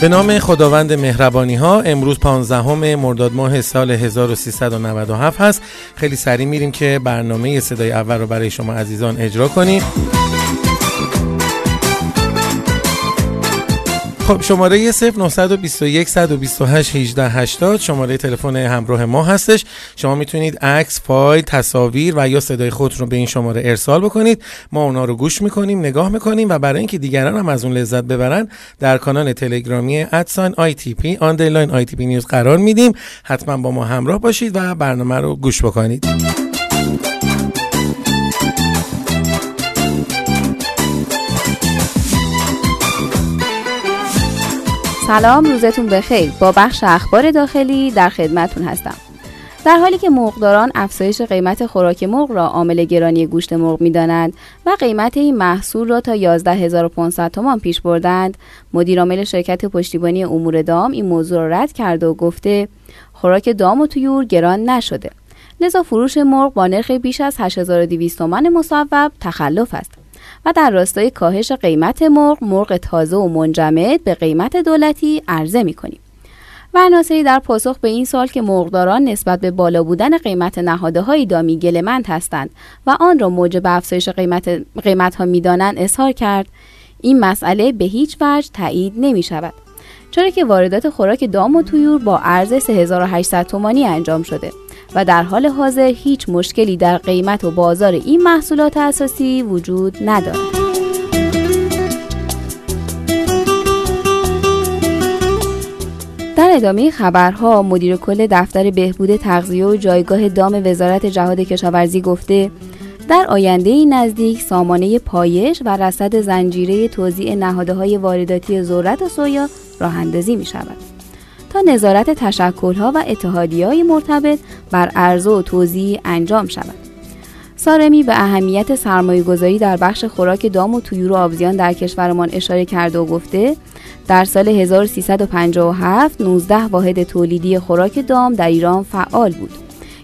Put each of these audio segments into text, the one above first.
به نام خداوند مهربانی ها امروز 15 مرداد ماه سال 1397 هست. خیلی سریع میریم که برنامه صدای اول رو برای شما عزیزان اجرا کنیم. خب شماره 0921 128 18 80 شماره تلفن همراه ما هستش. شما می‌تونید عکس، فایل، تصاویر و یا صدای خود رو به این شماره ارسال بکنید. ما اونا رو گوش می‌کنیم نگاه می‌کنیم و برای اینکه دیگران هم از اون لذت ببرن در کانال تلگرامی at sign P underline P News قرار میدیم. حتما با ما همراه باشید و برنامه رو گوش بکنید. سلام روزتون بخیر. با بخش اخبار داخلی در خدمتون هستم. در حالی که مرغداران افزایش قیمت خوراک مرغ را عامل گرانی گوشت مرغ می‌دانند و قیمت این محصول را تا 11500 تومان پیش بردند مدیرعامل شرکت پشتیبانی امور دام این موضوع را رد کرده و گفته خوراک دام و تویور گران نشده. لذا فروش مرغ با نرخ بیش از 8200 تومان مصوب تخلف است. و در راستای کاهش قیمت مرغ مرغ تازه و منجمد به قیمت دولتی عرضه می کنیم. و ناصری در پاسخ به این سال که مرغداران نسبت به بالا بودن قیمت نهاده های دامی گلمند هستند و آن را موجب افزایش قیمت, قیمت ها می دانند اظهار کرد این مسئله به هیچ وجه تایید نمی شود چرا که واردات خوراک دام و تویور با ارز 3800 تومانی انجام شده و در حال حاضر هیچ مشکلی در قیمت و بازار این محصولات اساسی وجود ندارد. در ادامه خبرها مدیر کل دفتر بهبود تغذیه و جایگاه دام وزارت جهاد کشاورزی گفته در آینده نزدیک سامانه پایش و رصد زنجیره توزیع نهاده های وارداتی ذرت و سویا راه اندازی می شود. تا نظارت تشکلها و های مرتبط بر عرضه و توزیع انجام شود. سارمی به اهمیت سرمایه گذاری در بخش خوراک دام و تویور و آبزیان در کشورمان اشاره کرده و گفته در سال 1357 19 واحد تولیدی خوراک دام در ایران فعال بود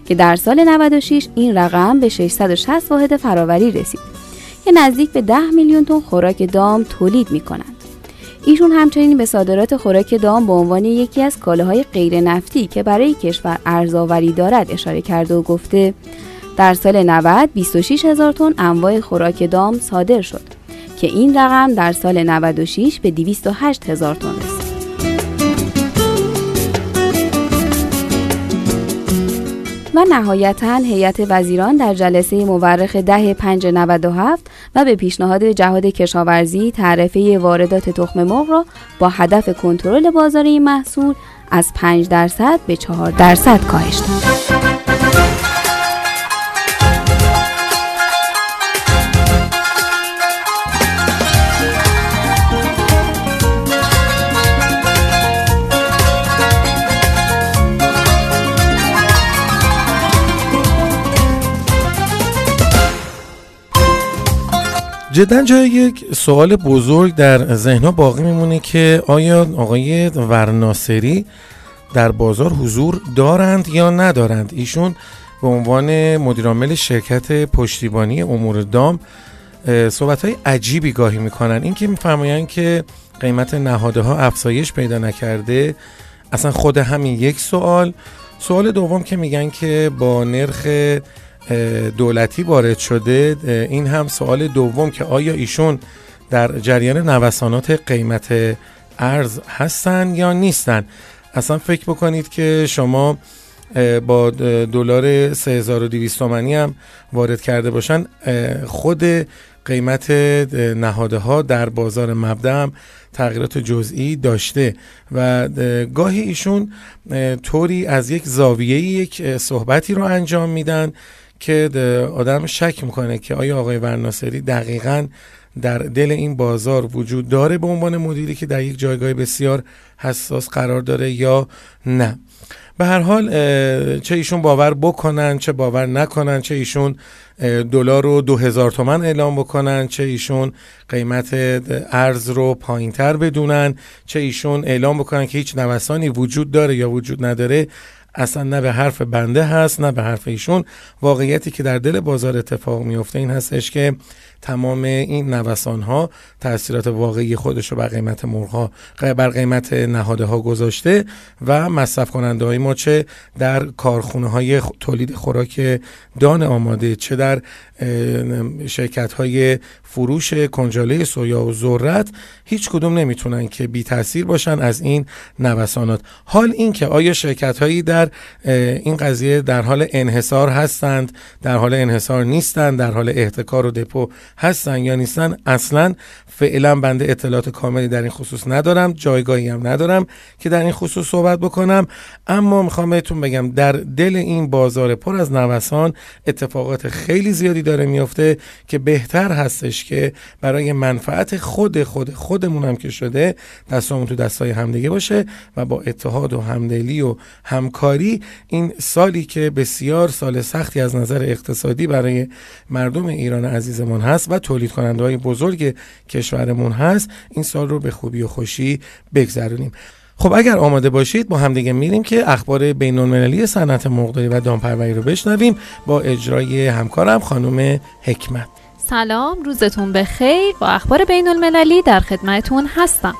که در سال 96 این رقم به 660 واحد فراوری رسید که نزدیک به 10 میلیون تن خوراک دام تولید می کنند. ایشون همچنین به صادرات خوراک دام به عنوان یکی از کالاهای غیر نفتی که برای کشور ارزآوری دارد اشاره کرده و گفته در سال 90 26 هزار تن انواع خوراک دام صادر شد که این رقم در سال 96 به 208 هزار تن رسید. و نهایتا هیئت وزیران در جلسه مورخ ده 597 و به پیشنهاد جهاد کشاورزی تعرفه واردات تخم مرغ را با هدف کنترل بازار این محصول از 5 درصد به 4 درصد کاهش داد. جدا جای یک سوال بزرگ در ذهنها باقی میمونه که آیا آقای ورناصری در بازار حضور دارند یا ندارند؟ ایشون به عنوان مدیرعامل شرکت پشتیبانی امور دام صحبت های عجیبی گاهی می‌کنن. این که میفرمایند که قیمت نهاده ها افزایش پیدا نکرده اصلا خود همین یک سوال. سوال دوم که میگن که با نرخ دولتی وارد شده این هم سوال دوم که آیا ایشون در جریان نوسانات قیمت ارز هستن یا نیستن؟ اصلا فکر بکنید که شما با دلار 3200 تومانی هم وارد کرده باشن خود قیمت نهاده ها در بازار مبدا تغییرات جزئی داشته و گاهی ایشون طوری از یک زاویه یک صحبتی رو انجام میدن که آدم شک می‌کنه که آیا آقای ورناصری دقیقا در دل این بازار وجود داره به عنوان مدیری که در یک جایگاه بسیار حساس قرار داره یا نه. به هر حال چه ایشون باور بکنن چه باور نکنن چه ایشون دلار رو دو هزار تومن اعلام بکنن چه ایشون قیمت ارز رو پایین تر بدونن چه ایشون اعلام بکنن که هیچ نوسانی وجود داره یا وجود نداره. اصلا نه به حرف بنده هست نه به حرف ایشون. واقعیتی که در دل بازار اتفاق میفته این هستش که تمام این نوسان ها تاثیرات واقعی خودش رو بر قیمت مرغ بر قیمت نهاده ها گذاشته و مصرف کننده های ما چه در کارخونه های تولید خوراک دان آماده چه در شرکت های فروش کنجاله سویا و ذرت. هیچ کدوم نمی‌تونن که بی تاثیر باشن از این نوسانات. حال این که آیا شرکت هایی در این قضیه در حال انحصار هستند در حال انحصار نیستند در حال احتکار و دپو هستن یا نیستن اصلا فعلا بنده اطلاعات کاملی در این خصوص ندارم جایگاهی هم ندارم که در این خصوص صحبت بکنم. اما می‌خوام بهتون بگم در دل این بازار پر از نوسان اتفاقات خیلی زیادی داره میفته که بهتر هستش که برای منفعت خود خود خودمون هم که شده دستمون تو دستای همدیگه باشه و با اتحاد و همدلی و همکاری این سالی که بسیار سال سختی از نظر اقتصادی برای مردم ایران عزیزمون هست و تولید کننده های بزرگ کشورمون هست این سال رو به خوبی و خوشی بگذرونیم. خب اگر آماده باشید با همدیگه میریم که اخبار بین المللی صنعت مرغداری و دامپروری رو بشنویم با اجرای همکارم خانم حکمت. سلام روزتون بخیر. با اخبار بین المللی در خدمتون هستم.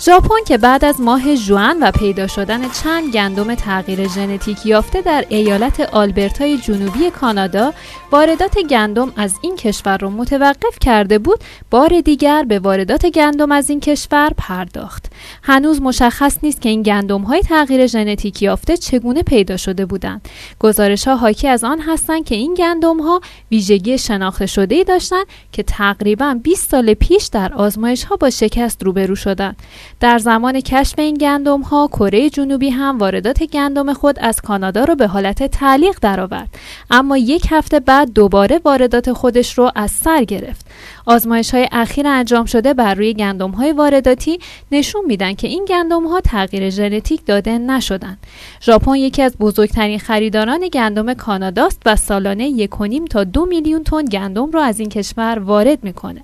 ژاپن که بعد از ماه جوان و پیدا شدن چند گندم تغییر ژنتیک یافته در ایالت آلبرتای جنوبی کانادا واردات گندم از این کشور را متوقف کرده بود بار دیگر به واردات گندم از این کشور پرداخت. هنوز مشخص نیست که این گندم های تغییر ژنتیک یافته چگونه پیدا شده بودند. گزارش ها حاکی از آن هستند که این گندم ها ویژگی شناخته شده ای داشتند که تقریبا 20 سال پیش در آزمایش ها با شکست روبرو شدند در زمان کشف این گندم ها کره جنوبی هم واردات گندم خود از کانادا را به حالت تعلیق درآورد. اما یک هفته بعد دوباره واردات خودش رو از سر گرفت. آزمایش های اخیر انجام شده بر روی گندم های وارداتی نشون میدن که این گندم ها تغییر ژنتیک داده نشدن. ژاپن یکی از بزرگترین خریداران گندم کاناداست و سالانه 1.5 تا دو میلیون تن گندم را از این کشور وارد می‌کنه.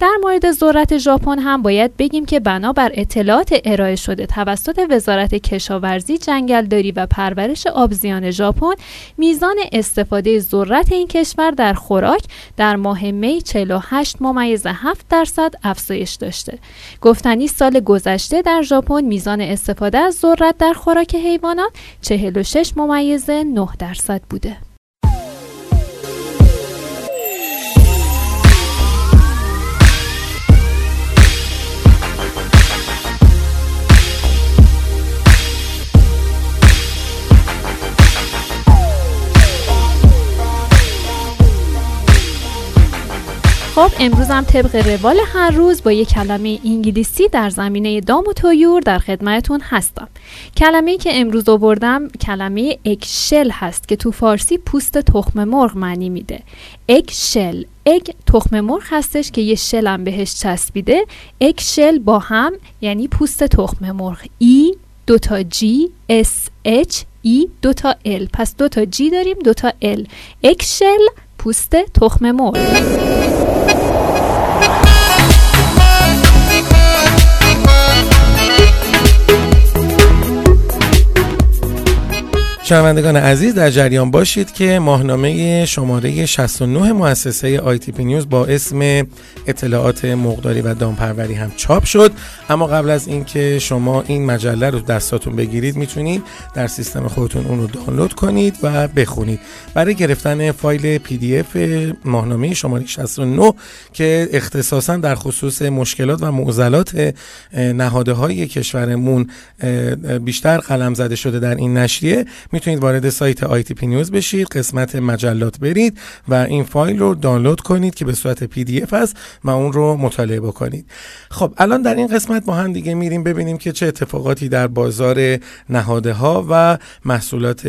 در مورد ذرت ژاپن هم باید بگیم که بنابر اطلاعات ارائه شده توسط وزارت کشاورزی جنگلداری و پرورش آبزیان ژاپن میزان استفاده ذرت این کشور در خوراک در ماه می 48 ممیز 7 درصد افزایش داشته. گفتنی سال گذشته در ژاپن میزان استفاده از ذرت در خوراک حیوانات 46 ممیز 9 درصد بوده. امروز هم طبق روال هر روز با یک کلمه انگلیسی در زمینه دام و طیور در خدمتون هستم. کلمه که امروز آوردم کلمه eggshell هست که تو فارسی پوست تخم مرغ معنی میده. eggshell. egg تخم مرغ هستش که یه shell هم بهش چسبیده. eggshell با هم یعنی پوست تخم مرغ. E دوتا G S H E دوتا L پس دوتا G داریم دوتا L eggshell پوست تخم مرغ. شنوندگان عزیز در جریان باشید که ماهنامه شماره 69 مؤسسه ITP News با اسم اطلاعات مرغداری و دامپروری هم چاپ شد. اما قبل از اینکه شما این مجله رو دستاتون بگیرید می‌تونید در سیستم خودتون اون رو دانلود کنید و بخونید. برای گرفتن فایل PDF ماهنامه شماره 69 که اختصاصا در خصوص مشکلات و معضلات نهاده های کشورمون بیشتر قلم زده شده در این نشریه می‌تونید وارد سایت ITP News بشید قسمت مجلات برید و این فایل رو دانلود کنید که به صورت PDF است و اون رو مطالعه بکنید. خب الان در این قسمت با هم دیگه میریم ببینیم که چه اتفاقاتی در بازار نهاده ها و محصولات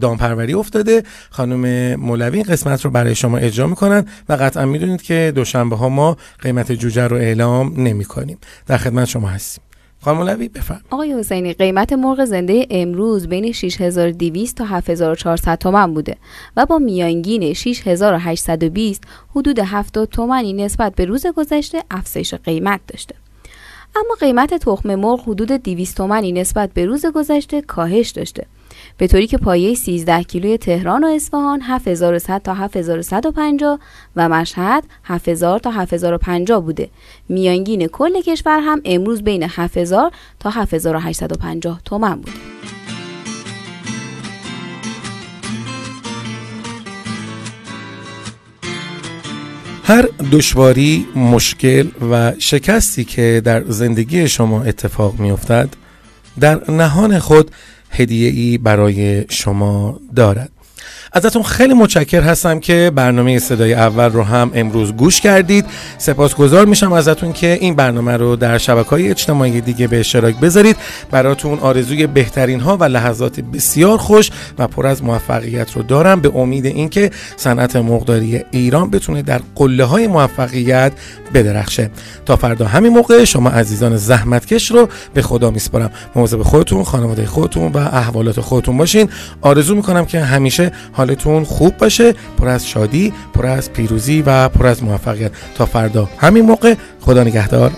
دامپروری افتاده. خانم مولوی قسمت رو برای شما اجرا می‌کنن و قطعا می‌دونید که دوشنبه ها ما قیمت جوجه رو اعلام نمی کنیم در خدمت شما هستیم. خانم بفرم آقای حسینی قیمت مرغ زنده امروز بین 6200 تا 7400 تومن بوده و با میانگین 6820 حدود 70 تومنی نسبت به روز گذشته افزایش قیمت داشته. اما قیمت تخم مرغ حدود 200 تومنی نسبت به روز گذشته کاهش داشته. به طوری که پایه 13 کیلوی تهران و اصفهان 7100 تا 7150 و مشهد 7000 تا 7050 بوده. میانگین کل کشور هم امروز بین 7000 تا 7850 تومن بوده. هر دشواری، مشکل و شکستی که در زندگی شما اتفاق می افتد در نهان خود هدیه ای برای شما دارد. ازتون خیلی متشکر هستم که برنامه صدای اول رو هم امروز گوش کردید. سپاسگزار میشم ازتون که این برنامه رو در شبکه های اجتماعی دیگه به اشتراک بذارید. براتون آرزوی بهترین ها و لحظات بسیار خوش و پر از موفقیت رو دارم به امید اینکه صنعت مقداری ایران بتونه در قله های موفقیت بدرخشه. تا فردا همین موقع شما عزیزان زحمتکش رو به خدا میسپارم. مواظب خودتون خانواده خودتون و احوالات خودتون باشین. آرزو می‌کنم که همیشه حالتون خوب باشه پر از شادی پر از پیروزی و پر از موفقیت. تا فردا همین موقع خدا نگهدار.